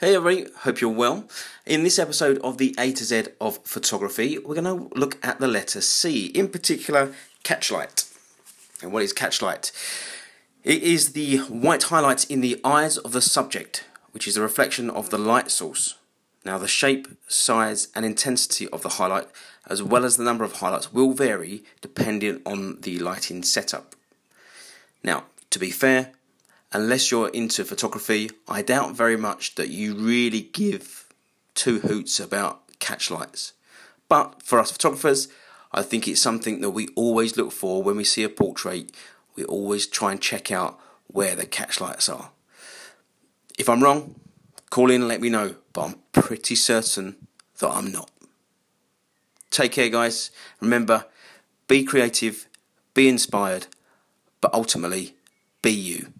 Hey everybody, hope you're well. In this episode of the A to Z of photography, we're going to look at the letter C, in particular, catchlight. And what is catchlight? It is the white highlights in the eyes of the subject, which is a reflection of the light source. Now, the shape, size, and intensity of the highlight, as well as the number of highlights, will vary depending on the lighting setup. Now, to be fair, unless you're into photography, I doubt very much that you really give two hoots about catch lights. But for us photographers, I think it's something that we always look for when we see a portrait. We always try and check out where the catch lights are. If I'm wrong, call in and let me know, but I'm pretty certain that I'm not. Take care, guys. Remember, be creative, be inspired, but ultimately, be you.